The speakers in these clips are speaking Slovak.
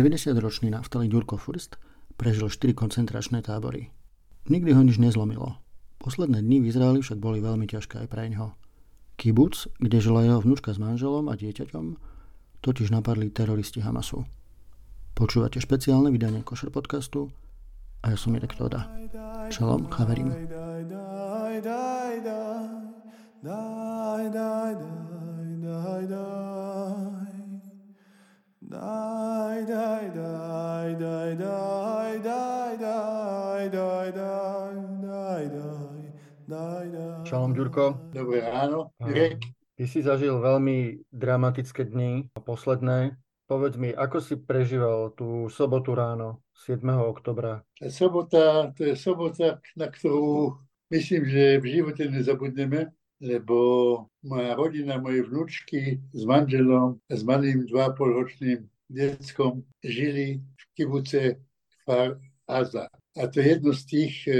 90-ročný Naftali Ďurko Furst prežil 4 koncentračné tábory. Nikdy ho nič nezlomilo. Posledné dni v Izraeli však boli veľmi ťažké aj pre ňo. Kibuc, kde žila jeho vnúčka s manželom a dieťaťom, totiž napadli teroristi Hamasu. Počúvate špeciálne vydanie Košer podcastu a ja som Mirek Toda. Šalom, chaverím. Daj, Šalom, Ďurko. Dobré ráno, Mirek. Ty si zažil veľmi dramatické dni, posledné. Povedz mi, ako si prežíval tú sobotu ráno, 7. oktobra? Sobota, to je sobota, na ktorú myslím, že v živote nezabudneme lebo moja rodina, moje vnúčky s manželom, s malým 2,5 ročným detskom žili v kibuce Far Aza. A to je jedno z tých e,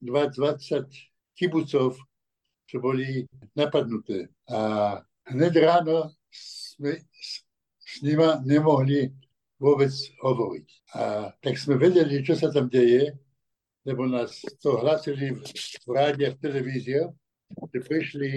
20 kibucov, čo boli napadnuté. A hned ráno sme s, nima nemohli vôbec hovoriť. A tak sme vedeli, čo sa tam deje, lebo nás to hlasili v, v rádiach, v že prišli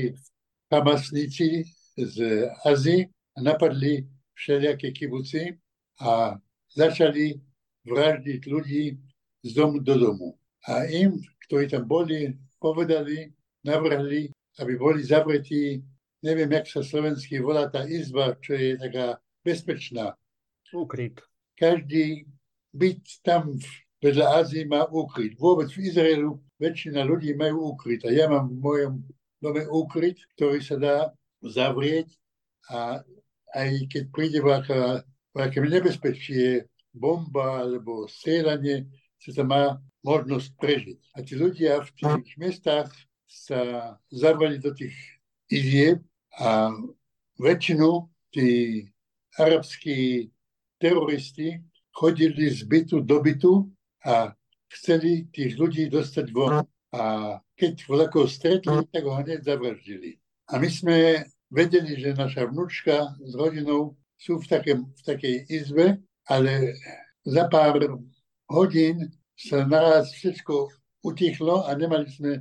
Hamasníci z Azy a napadli všelijaké kibuci a začali vraždiť ľudí z domu do domu. A im, ktorí tam boli, povedali, navrhli, aby boli zavretí, neviem, jak sa slovensky volá tá izba, čo je taká bezpečná. Ukryt. Každý byt tam vedľa Ázie má ukryt. Vôbec v Izraelu väčšina ľudí majú úkryt. A ja mám v mojom dome úkryt, ktorý sa dá zavrieť a aj keď príde veľké nebezpečie, bomba alebo strieľanie, sa tam má možnosť prežiť. A tí ľudia v tých mestách sa zavrali do tých izieb a väčšinu tí arabskí teroristi chodili z bytu do bytu a chceli tých ľudí dostať von. A keď vlakov stretli, tak ho hneď zavraždili. A my sme vedeli, že naša vnúčka s rodinou sú v, takém, v takej izbe, ale za pár hodín sa naraz všetko utichlo a nemali sme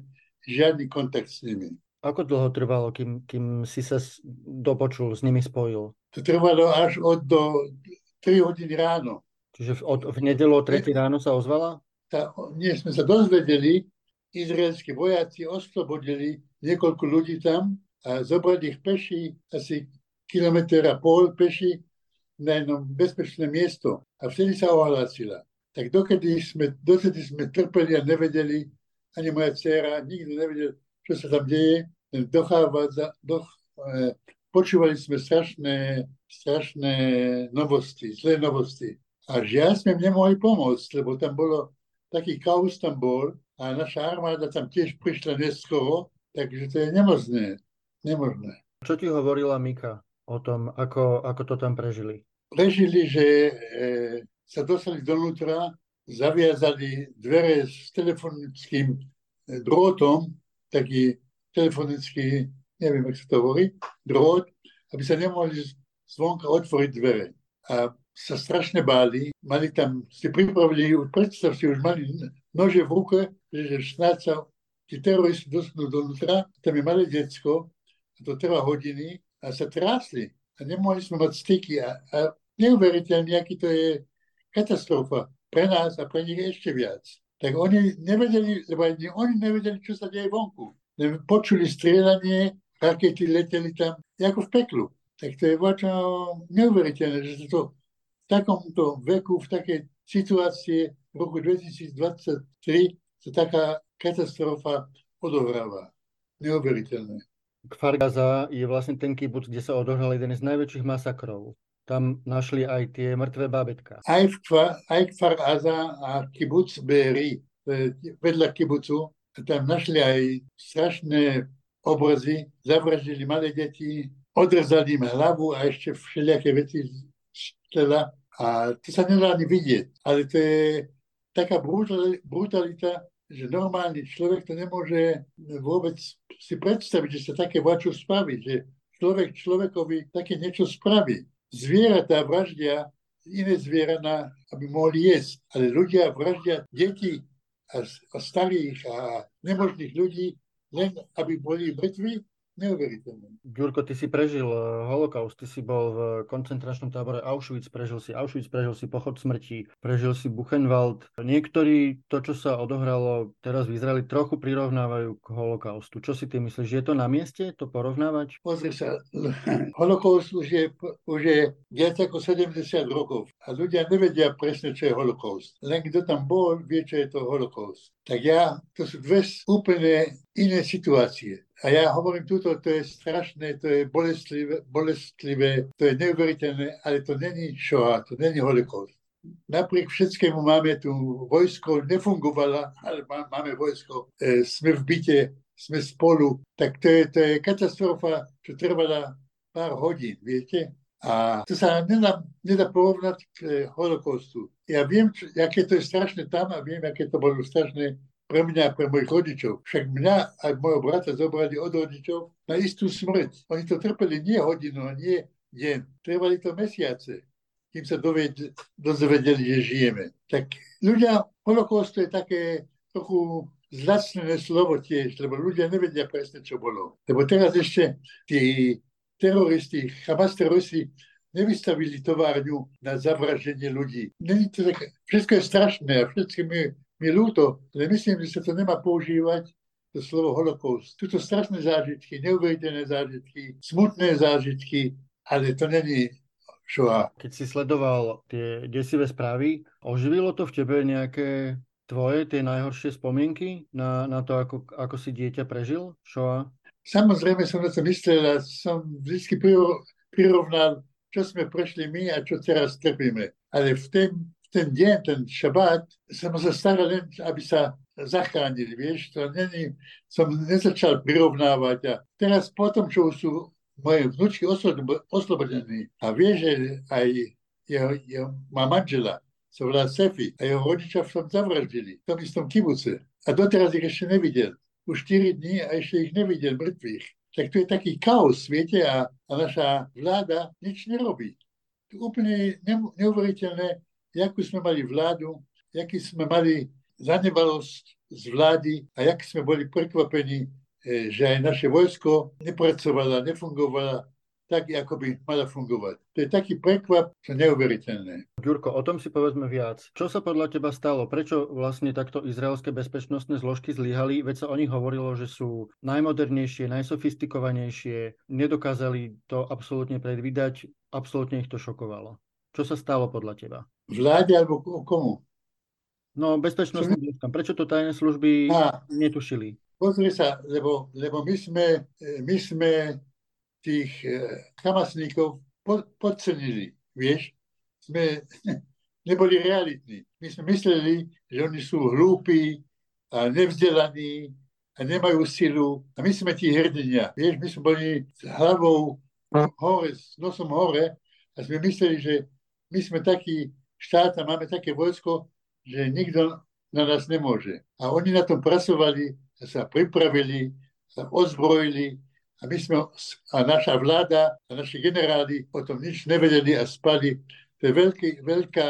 žiadny kontakt s nimi. Ako dlho trvalo, kým, kým si sa dopočul, s nimi spojil? To trvalo až od do 3 hodiny ráno. Čiže od, v nedelu o 3 ráno sa ozvala? sa, nie sme sa dozvedeli, izraelskí vojaci oslobodili niekoľko ľudí tam a zobrali ich peši asi kilometr a pol peši na jednom bezpečné miesto. A vtedy sa ohlásila. Tak dokedy sme, dotedy sme trpeli a nevedeli, ani moja dcera, nikto nevedel, čo sa tam deje. Dochádza, doch, e, počúvali sme strašné, strašné novosti, zlé novosti. A žiaľ sme nemohli pomôcť, lebo tam bolo taký kaos tam bol a naša armáda tam tiež prišla neskoro, takže to je nemožné. nemožné. Čo ti hovorila Mika o tom, ako, ako to tam prežili? Prežili, že e, sa dostali donútra, zaviazali dvere s telefonickým e, drôtom, taký telefonický, neviem, ako sa to hovorí, drôt, aby sa nemohli zvonka otvoriť dvere. A sa strašne báli, mali tam, si pripravili, predstav si, už mali nože v ruke, že snáď sa tí teroristi dostanú donútra, tam je malé decko, a to trvá hodiny, a sa trásli. A nemohli sme mať styky. A, a neuveriteľne, aký to je katastrofa pre nás a pre nich ešte viac. Tak oni nevedeli, lebo ani oni nevedeli, čo sa deje vonku. Počuli strieľanie, rakety leteli tam, ako v peklu. Tak to je vočo neuveriteľné, že sa to v takomto veku, v takej situácii v roku 2023 sa taká katastrofa odohráva. Neuveriteľné. Kfargaza je vlastne ten kibuc, kde sa odohral jeden z najväčších masakrov. Tam našli aj tie mŕtve bábetka. Aj, v Kfar, aj Kfargaza a kibuc Beri, vedľa kibucu, tam našli aj strašné obrazy, zavraždili malé deti, odrezali im hlavu a ešte všelijaké veci tela a to sa nedá ani vidieť. Ale to je taká brutalita, že normálny človek to nemôže vôbec si predstaviť, že sa také vočo spraví, že človek človekovi také niečo spraví. Zvieratá vraždia iné zvieratá, aby mohli jesť. Ale ľudia vraždia deti a, starých a nemožných ľudí, len aby boli mŕtvi neuveriteľné. Ďurko, ty si prežil eh, holokaust, ty si bol v koncentračnom tábore Auschwitz, prežil si Auschwitz, prežil si pochod smrti, prežil si Buchenwald. Niektorí to, čo sa odohralo teraz v Izraeli, trochu prirovnávajú k holokaustu. Čo si ty myslíš, že je to na mieste to porovnávať? Pozri sa, holokaust už je, už je viac ako 70 rokov a ľudia nevedia presne, čo je holokaust. Len kto tam bol, vie, čo je to holokaust. Tak ja, to sú dve úplne iné situácie. A ja hovorím túto, to je strašné, to je bolestlivé, bolestlivé to je neuveriteľné, ale to není Shoah, to není holokaust. Napriek všetkému máme tu vojsko, nefungovala, ale máme vojsko, e, sme v byte, sme spolu, tak to je, to je katastrofa, čo trvala pár hodín, viete? A to sa nedá, nedá porovnať k holokaustu. Ja viem, aké to je strašné tam a viem, aké to bolo strašné pre mňa a pre mojich rodičov. Však mňa a môjho brata zobrali od rodičov na istú smrť. Oni to trpeli nie hodinu, nie deň. Trvali to mesiace, kým sa dozvedeli, že žijeme. Tak ľudia, holokaust je také trochu zlacnené slovo tiež, lebo ľudia nevedia presne, čo bolo. Lebo teraz ešte tí teroristi, Hamas teroristi nevystavili továrňu na zavraždenie ľudí. Není to tak, všetko je strašné a všetko my mi ľúto, ale myslím, že sa to nemá používať to slovo holokaust. Sú to strašné zážitky, neuveriteľné zážitky, smutné zážitky, ale to není Shoah. Keď si sledoval tie desivé správy, oživilo to v tebe nejaké tvoje, tie najhoršie spomienky na, na to, ako, ako si dieťa prežil Shoah? Samozrejme som na to myslel a som vždy prirovnal, čo sme prešli my a čo teraz trpíme. Ale v tom ten deň, ten šabát, som sa staral len, aby sa zachránili, vieš, to není, som nezačal prirovnávať a teraz potom, čo sú moje vnúčky oslobodení a vie, že aj jeho, jeho, má manžela, sa volá Sefi a jeho rodičia v tom zavraždili, v tom istom kibuce. A doteraz ich ešte nevidel. Už 4 dní a ešte ich nevidel mŕtvych. Tak to je taký chaos, viete, a, a naša vláda nič nerobí. To úplne neuveriteľné, jakú sme mali vládu, jaký sme mali zanevalosť z vlády a jak sme boli prekvapení, e, že aj naše vojsko nepracovala, nefungovala tak, ako by mala fungovať. To je taký prekvap, čo neuveriteľné. Ďurko, o tom si povedzme viac. Čo sa podľa teba stalo? Prečo vlastne takto izraelské bezpečnostné zložky zlyhali? Veď sa o nich hovorilo, že sú najmodernejšie, najsofistikovanejšie, nedokázali to absolútne predvídať, absolútne ich to šokovalo. Čo sa stalo podľa teba? Vláde alebo komu? No, bezpečnostným zložkám. Prečo to tajné služby a, netušili? Pozri sa, lebo, lebo my, sme, my sme tých hamasníkov podcenili, vieš? Sme neboli realitní. My sme mysleli, že oni sú hlúpi a nevzdelaní a nemajú silu. A my sme tí hrdinia. Vieš, my sme boli s hlavou hore, s nosom hore a sme mysleli, že my sme taký štát a máme také vojsko, že nikto na nás nemôže. A oni na tom pracovali sa pripravili, sa ozbrojili a my sme, a naša vláda a naši generáli o tom nič nevedeli a spali. To je veľký, veľká,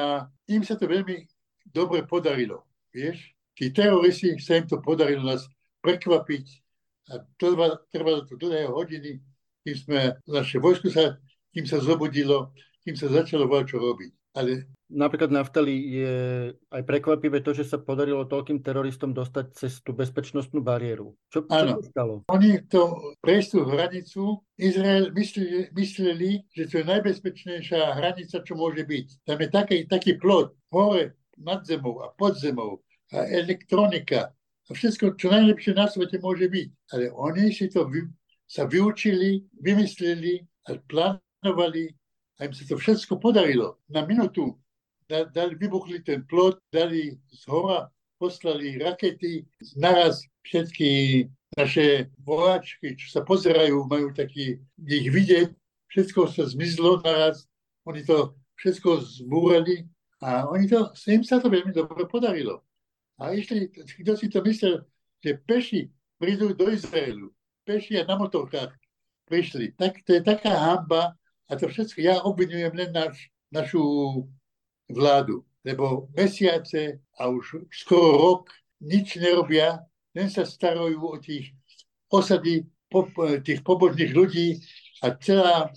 im sa to veľmi dobre podarilo. Vieš, tí teroristi sa im to podarilo nás prekvapiť a trvalo, trvalo to dlhé hodiny, kým sme, naše vojsko sa, kým sa zobudilo, kým sa začalo čo robiť. Ale... Napríklad Naftali je aj prekvapivé to, že sa podarilo toľkým teroristom dostať cez tú bezpečnostnú bariéru. Čo, čo sa stalo? Oni to prejsť hranicu, Izrael mysleli, mysleli, že to je najbezpečnejšia hranica, čo môže byť. Tam je taký, taký plot hore nad zemou a pod zemou a elektronika a všetko, čo najlepšie na svete môže byť. Ale oni si to vy, sa vyučili, vymysleli a plánovali a im sa to všetko podarilo. Na minútu dali, vybuchli ten plot, dali z hora, poslali rakety, naraz všetky naše vojačky, čo sa pozerajú, majú taký, ich vidieť, všetko sa zmizlo naraz, oni to všetko zbúrali a oni to, im sa to veľmi dobre podarilo. A išli, kto si to myslel, že peši prídu do Izraelu, peši a na motorkách prišli. Tak, to je taká hamba, a to všetko, ja obvinujem len naš, našu vládu, lebo mesiace a už skoro rok nič nerobia, len sa starajú o tých osady po, tých pobožných ľudí a celá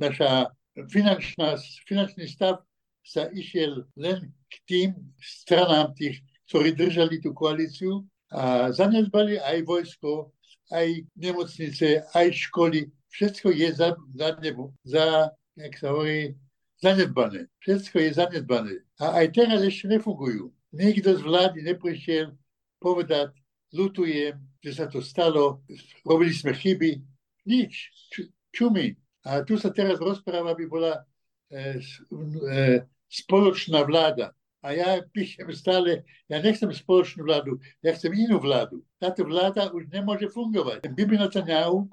naša finančná, finančný stav sa išiel len k tým stranám tých, ktorí držali tú koalíciu a zanedbali aj vojsko, aj nemocnice, aj školy. Všetko je za, za, nebo, za jak sa hovorí, zanedbané. Všetko je zanedbané. A aj teraz ešte nefungujú. Nikto z vlády neprišiel povedať, lutujem, že sa to stalo, robili sme chyby. Nič. Čumy. A tu sa teraz rozpráva, aby bola e, e, spoločná vláda. A ja píšem stále, ja nechcem spoločnú vládu, ja chcem inú vládu. Táto vláda už nemôže fungovať. Bibi Netanyahu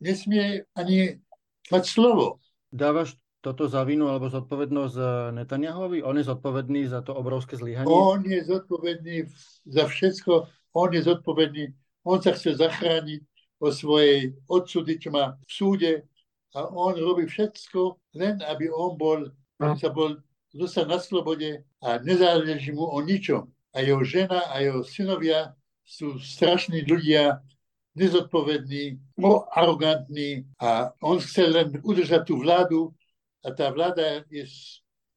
nesmie ani mať slovo. Dávaš toto za vinu alebo zodpovednosť Netanyahovi? On je zodpovedný za to obrovské zlyhanie? On je zodpovedný za všetko. On je zodpovedný. On sa chce zachrániť o svojej odsúdy, čo má v súde. A on robí všetko, len aby on bol, on sa bol zostal na slobode a nezáleží mu o ničom. A jeho žena a jeho synovia sú strašní ľudia, nezodpovední, arogantní a on chce len udržať tú vládu a tá vláda je,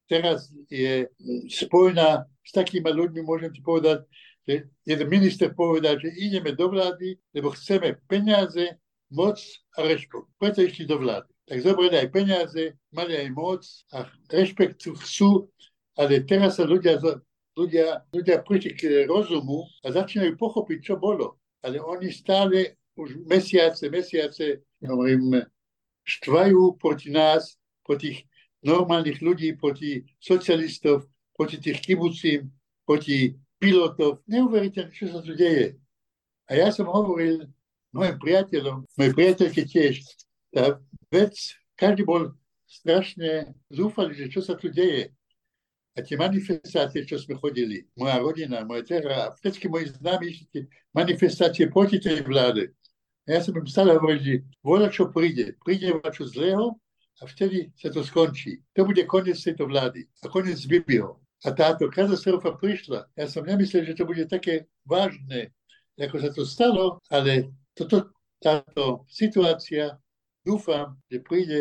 teraz je spojená s takými ľuďmi, môžem ti povedať, že jeden minister povedal, že ideme do vlády, lebo chceme peniaze, moc a rešpekt. Preto išli do vlády tak zobrali aj peniaze, mali aj moc a rešpekt chcú, ale teraz sa ľudia, ľudia, ľudia prišli k rozumu a začínajú pochopiť, čo bolo. Ale oni stále už mesiace, mesiace, hovorím, štvajú proti nás, proti normálnych ľudí, proti socialistov, proti tých kibucím, proti pilotov. Neuveriteľné, čo sa tu deje. A ja som hovoril mojim priateľom, mojej priateľke tiež, tá vec, každý bol strašne zúfalý, že čo sa tu deje. A tie manifestácie, čo sme chodili, moja rodina, moja dcera, všetky moji známi tie manifestácie proti tej vláde. A ja som im stále hovoril, že voľa čo príde, príde voľa čo zlého a vtedy sa to skončí. To bude koniec tejto vlády a koniec Bibiho. A táto katastrofa prišla. Ja som nemyslel, že to bude také vážne, ako sa to stalo, ale toto, táto situácia dúfam, že príde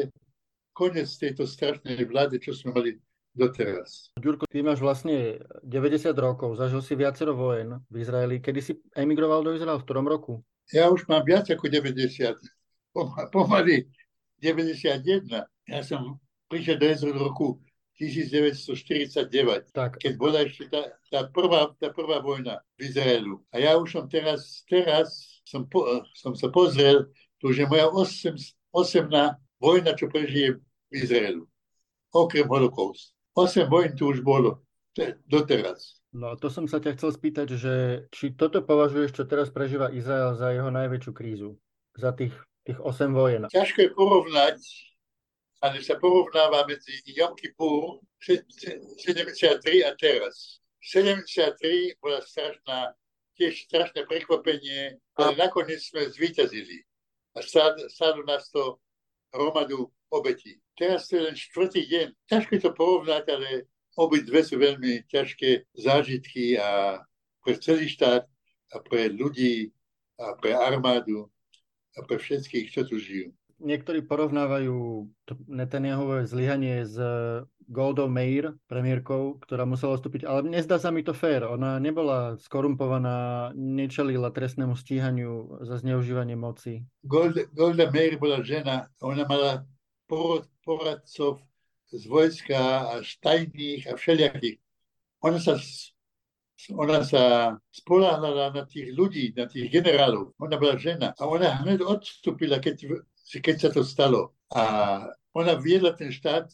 koniec tejto strašnej vlády, čo sme mali doteraz. Ďurko, ty máš vlastne 90 rokov, zažil si viacero vojen v Izraeli. Kedy si emigroval do Izraela? V ktorom roku? Ja už mám viac ako 90. Pomaly 91. Ja som prišiel do Izraela v roku 1949, tak. keď bola ešte tá, tá, prvá, tá prvá vojna v Izraelu. A ja už som teraz, teraz som, po, som sa pozrel, to už je moja 8, osemná vojna, čo prežijem v Izraelu. Okrem holokaust. Osem vojn tu už bolo doteraz. No to som sa ťa chcel spýtať, že či toto považuješ, čo teraz prežíva Izrael za jeho najväčšiu krízu? Za tých, tých 8 vojen? Ťažko je porovnať, ale sa porovnáva medzi Jom Kippur 73 a teraz. 73 bola strašná, tiež strašné prekvapenie, ale nakoniec sme zvíťazili a stálo nás to hromadu obetí. Teraz to je len štvrtý deň. Ťažko to porovnať, ale dve sú veľmi ťažké zážitky a pre celý štát a pre ľudí a pre armádu a pre všetkých, čo tu žijú. Niektorí porovnávajú Netanyahové zlyhanie s Goldov Meir, premiérkou, ktorá musela odstúpiť, ale nezdá sa mi to fér. Ona nebola skorumpovaná, nečelila trestnému stíhaniu za zneužívanie moci. Gold, Golda Meir bola žena, ona mala poradcov z vojska a štajných a všelijakých. Ona sa, ona sa spoláhala na tých ľudí, na tých generálov. Ona bola žena a ona hneď odstúpila, keď, keď sa to stalo. A ona viedla ten štát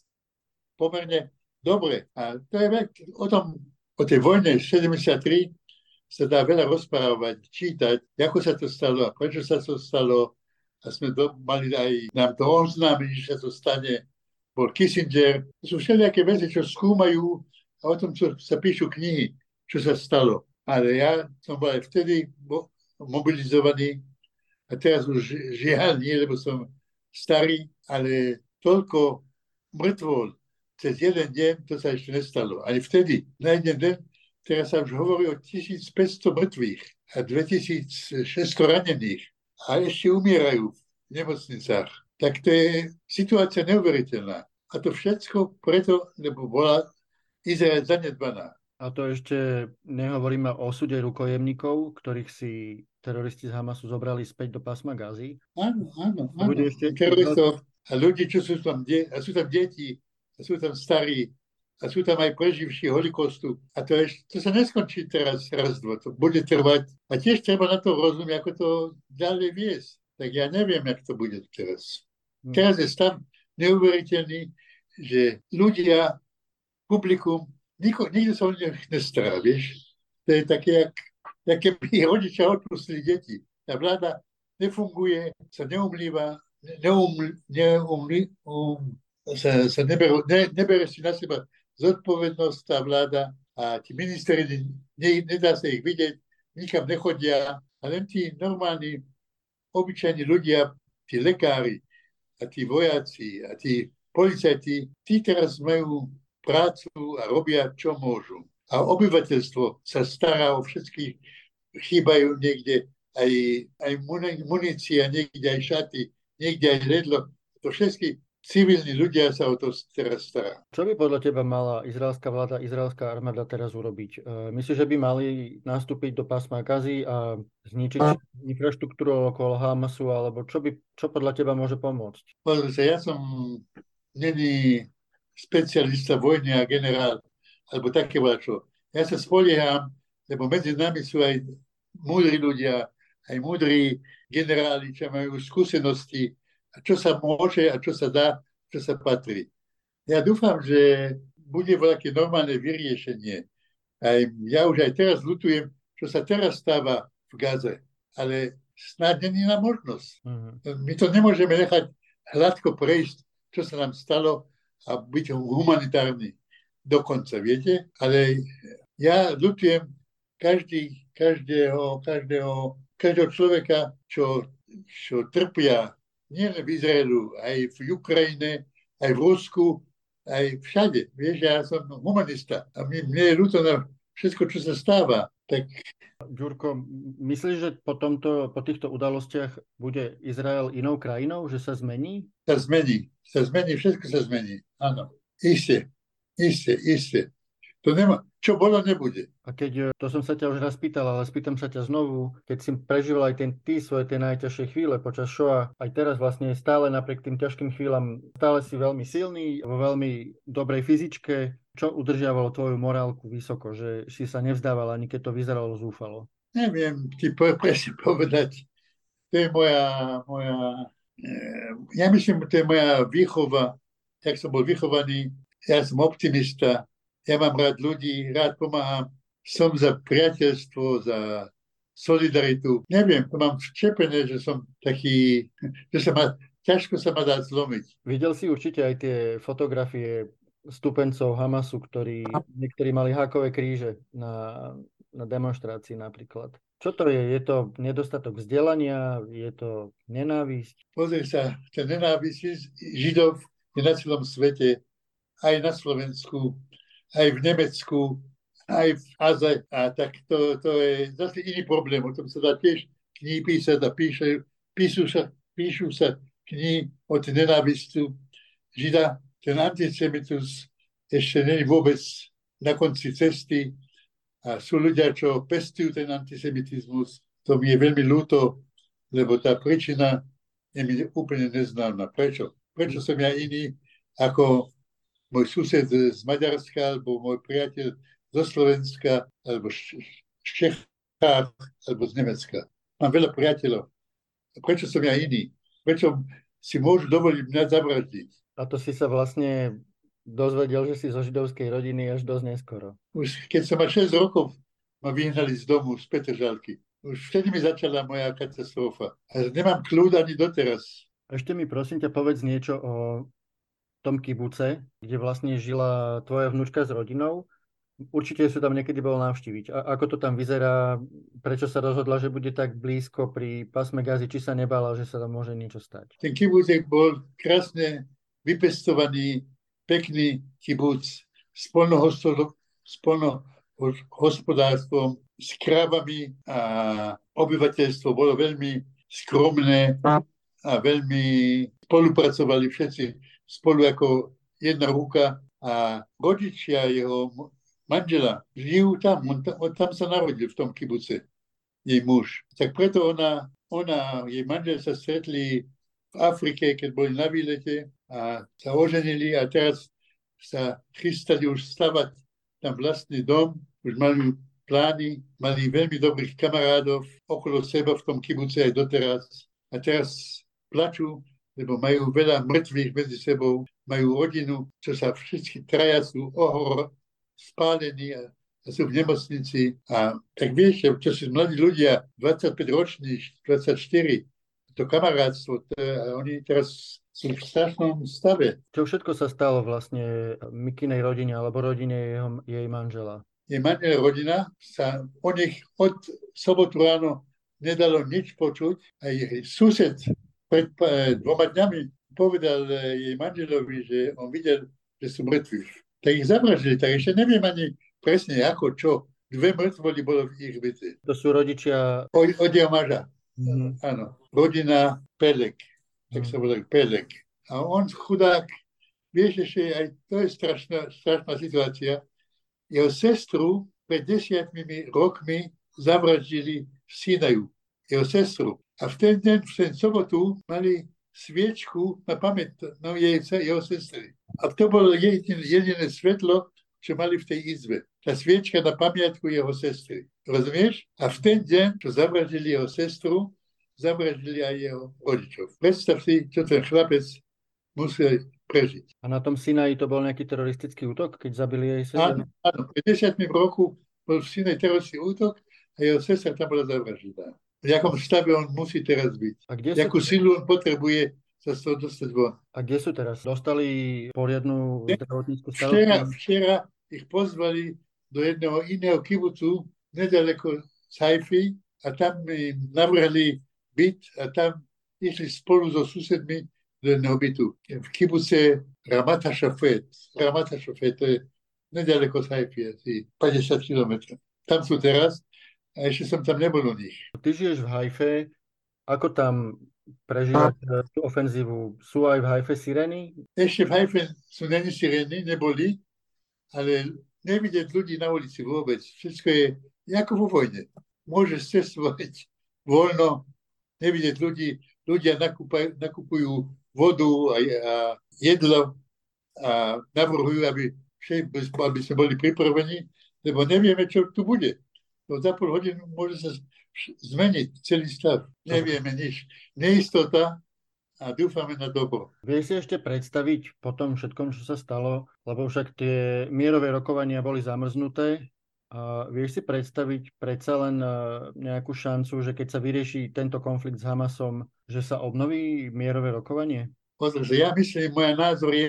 pomerne dobre. A to je o tom, o tej vojne 73 sa dá veľa rozprávať, čítať, ako sa to stalo a prečo sa to stalo. A sme do, mali aj nám to oznámiť, že to stane. Bol Kissinger. To sú všelijaké veci, čo skúmajú a o tom čo sa píšu knihy, čo sa stalo. Ale ja som bol aj vtedy mobilizovaný a teraz už žiaľ nie, lebo som starý, ale toľko mŕtvol cez jeden deň to sa ešte nestalo. Ani vtedy, na jeden deň, teraz sa už hovorí o 1500 mŕtvych a 2600 ranených a ešte umierajú v nemocnicách. Tak to je situácia neuveriteľná. A to všetko preto, lebo bola Izrael zanedbaná. A to ešte nehovoríme o súde rukojemníkov, ktorých si teroristi z Hamasu zobrali späť do pásma Gazy. Áno, áno, áno. Bude ešte... Teroristov a ľudí, čo sú tam, de- a sú tam deti, a sú tam starí, a sú tam aj preživší holikostu. A to, je, to sa neskončí teraz raz, dva, to bude trvať. A tiež treba na to rozumieť, ako to ďalej viesť. Tak ja neviem, jak to bude teraz. Hmm. Teraz je stav neuveriteľný, že ľudia, publikum, Niko, nikto sa o nich nestará, vieš. To je také, jak, jak keby rodičia odpustili deti. Tá vláda nefunguje, sa neumlíva, neum, neumlí, um, sa, sa neberú, ne, nebere si na seba zodpovednosť tá vláda a tí ministeri, ne, nedá sa ich vidieť, nikam nechodia a len tí normálni, obyčajní ľudia, tí lekári a tí vojaci a tí policajti, tí teraz majú prácu a robia, čo môžu. A obyvateľstvo sa stará o všetkých, chýbajú niekde aj, aj munícia, niekde aj šaty, niekde aj ledlo. To všetky civilní ľudia sa o to teraz stará. Čo by podľa teba mala izraelská vláda, izraelská armáda teraz urobiť? E, myslíš, že by mali nastúpiť do pásma Gazy a zničiť a... infraštruktúru okolo Hamasu, alebo čo, by, čo podľa teba môže pomôcť? Pozri sa, ja som není specialista vojny a generál, alebo také čo. Ja sa spolieham, lebo medzi nami sú aj múdri ľudia, aj múdri generáli, čo majú skúsenosti, čo sa môže a čo sa dá, čo sa patrí. Ja dúfam, že bude veľké normálne vyriešenie. Aj, ja už aj teraz lutujem, čo sa teraz stáva v Gaze, ale snad není na možnosť. Uh-huh. My to nemôžeme nechať hladko prejsť, čo sa nám stalo a byť humanitárny dokonca, viete? Ale ja ľutujem každý, každého, každého, každého človeka, čo, čo trpia nielen v Izraelu, aj v Ukrajine, aj v Rusku, aj všade. Vieš, ja som humanista a mne, mne je ľúto na všetko, čo sa stáva. Tak... Ďurko, myslíš, že po, tomto, po týchto udalostiach bude Izrael inou krajinou, že sa zmení? Sa zmení, sa zmení, všetko sa zmení. Áno, isté, isté, isté. To nemá, čo bolo, nebude. A keď, e, to som sa ťa už raz pýtal, ale spýtam sa ťa znovu, keď si prežíval aj ten, ty svoje tie najťažšie chvíle počas shoa, aj teraz vlastne stále napriek tým ťažkým chvíľam, stále si veľmi silný, vo veľmi dobrej fyzičke, čo udržiavalo tvoju morálku vysoko, že si sa nevzdával ani keď to vyzeralo zúfalo? Neviem ti presne povedať. To je moja, moja e, ja myslím, to je moja výchova, jak som bol vychovaný, ja som optimista, ja mám rád ľudí, rád pomáham, som za priateľstvo, za solidaritu. Neviem, to mám včepené, že som taký, že sa ma, ťažko sa ma dá zlomiť. Videl si určite aj tie fotografie stupencov Hamasu, ktorí niektorí mali hákové kríže na, na demonstrácii napríklad. Čo to je? Je to nedostatok vzdelania? Je to nenávisť? Pozri sa, ten nenávisť Židov je na celom svete, aj na Slovensku, aj v Nemecku, aj v Aze. A tak to, to je zase iný problém. O tom sa dá tiež knihy písať a píše, píšu, sa, píšu sa knihy od nenávistu Žida. Ten antisemitus ešte není vôbec na konci cesty a sú ľudia, čo pestujú ten antisemitizmus. To mi je veľmi ľúto, lebo tá príčina je mi úplne neznáma. Prečo? Prečo som ja iný ako môj sused z Maďarska, alebo môj priateľ zo Slovenska, alebo z Čechách, alebo z Nemecka. Mám veľa priateľov. Prečo som ja iný? Prečo si môžu dovoliť mňa zavraždiť? A to si sa vlastne dozvedel, že si zo židovskej rodiny až dosť neskoro. Už keď som mal 6 rokov, ma vyhnali z domu, z Petržalky. Už vtedy mi začala moja katastrofa. A nemám kľúd ani doteraz. Ešte mi prosím ťa povedz niečo o tom kibuce, kde vlastne žila tvoja vnúčka s rodinou. Určite sa tam niekedy bol navštíviť. A ako to tam vyzerá? Prečo sa rozhodla, že bude tak blízko pri pasme Gazy? Či sa nebala, že sa tam môže niečo stať? Ten kibucek bol krásne vypestovaný pekný kibuc s polnohospodárstvom, s kravami a obyvateľstvo bolo veľmi skromné a veľmi spolupracovali všetci spolu ako jedna ruka a rodičia jeho manžela žijú tam, on, tam, on tam sa narodil v tom kibuce, jej muž. Tak preto ona, ona, jej manžel sa stretli v Afrike, keď boli na výlete a sa oženili a teraz sa chystali už stavať tam vlastný dom, už mali plány, mali veľmi dobrých kamarádov okolo seba v tom kibuce aj doteraz. A teraz plačú, lebo majú veľa mŕtvych medzi sebou, majú rodinu, čo sa všetci traja sú ohor spálení a, a sú v nemocnici. A tak vieš, čo si mladí ľudia, 25 roční, 24, to kamarátstvo, to, a oni teraz sú v strašnom stave. Čo všetko sa stalo vlastne Mikinej rodine alebo rodine jeho, jej manžela? Jej manžel rodina sa o nich od sobotu ráno nedalo nič počuť. Aj sused pred dvoma dňami povedal jej manželovi, že on videl, že sú mŕtvi. Tak ich zavražili, tak ešte neviem ani presne ako, čo. Dve mŕtvoly bolo v ich byte. To sú rodičia... Od, od jeho maža. Mm-hmm. Áno. Rodina Pelek tak sa volá Pelek. A on chudák, vieš ešte, aj to je strašná, strašná situácia. Jeho sestru pred desiatými rokmi zavraždili v Sinaju. Jeho sestru. A v ten deň, v ten sobotu, mali sviečku na pamäť no, jej, jeho sestry. A to bolo jediné, jediné svetlo, čo mali v tej izbe. Tá sviečka na pamiatku jeho sestry. Rozumieš? A v ten deň, čo zavraždili jeho sestru, zavraždili aj jeho rodičov. Predstav si, čo ten chlapec musel prežiť. A na tom Sinaji to bol nejaký teroristický útok, keď zabili jej sestru? Áno, áno. V 50. roku bol v Sinaji teroristický útok a jeho sestra tam bola zavraždená. V jakom stave on musí teraz byť? A kde Jakú sú... silu on potrebuje sa z toho dostať von. A kde sú teraz? Dostali poriadnu zdravotníckú starostku? Včera, včera ich pozvali do jedného iného kibucu nedaleko Saifi a tam im navrhli byt a tam išli spolu so susedmi do jedného bytu. V kibuce Ramata Šafet. Ramata Šafet, to je nedaleko Haifi, asi 50 km. Tam sú teraz a ešte som tam nebol u nich. Ty žiješ v Haife, ako tam prežívať tú ofenzívu? Sú aj v Haife sirény? Ešte v Haife sú není sirény, neboli, ale nevidieť ľudí na ulici vôbec. Všetko je ako vo vojne. Môžeš cestovať voľno, nevidieť ľudí, ľudia nakupujú, nakupujú vodu a, a jedlo a navrhujú, aby, aby sme boli pripravení, lebo nevieme, čo tu bude. No za pol hodinu môže sa zmeniť celý stav. Nevieme nič. Neistota a dúfame na dobro. Vieš si ešte predstaviť po tom všetkom, čo sa stalo, lebo však tie mierové rokovania boli zamrznuté, a vieš si predstaviť predsa len e, nejakú šancu, že keď sa vyrieši tento konflikt s Hamasom, že sa obnoví mierové rokovanie? Pozor, že ja myslím, môj názor je,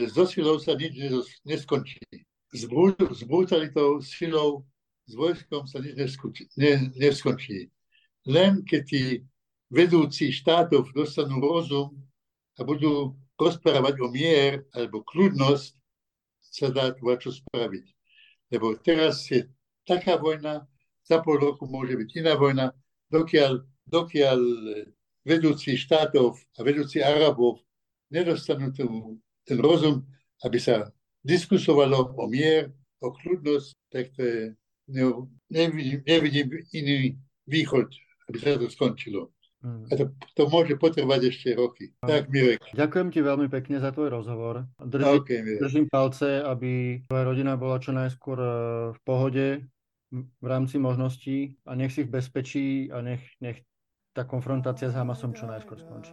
že so silou sa nič neskončí. S brutalitou, silou, s vojskom sa nič neskončí, ne, neskončí. Len keď tí vedúci štátov dostanú rozum a budú rozprávať o mier alebo kľudnosť, sa dá tu čo spraviť lebo teraz je taká vojna, za pol roku môže byť iná vojna, dokiaľ, dokiaľ vedúci štátov a vedúci Arabov nedostanú ten, ten rozum, aby sa diskusovalo o mier, o kľudnosť, tak to je, nevidím, nevidím iný východ, aby sa to skončilo. Hmm. A to, to môže potrvať ešte roky. Hmm. Tak, Mirek. Ďakujem ti veľmi pekne za tvoj rozhovor. Držím, okay, držím palce, aby tvoja rodina bola čo najskôr e, v pohode v rámci možností a nech si v bezpečí a nech, nech tá konfrontácia s Hamasom čo najskôr skončí.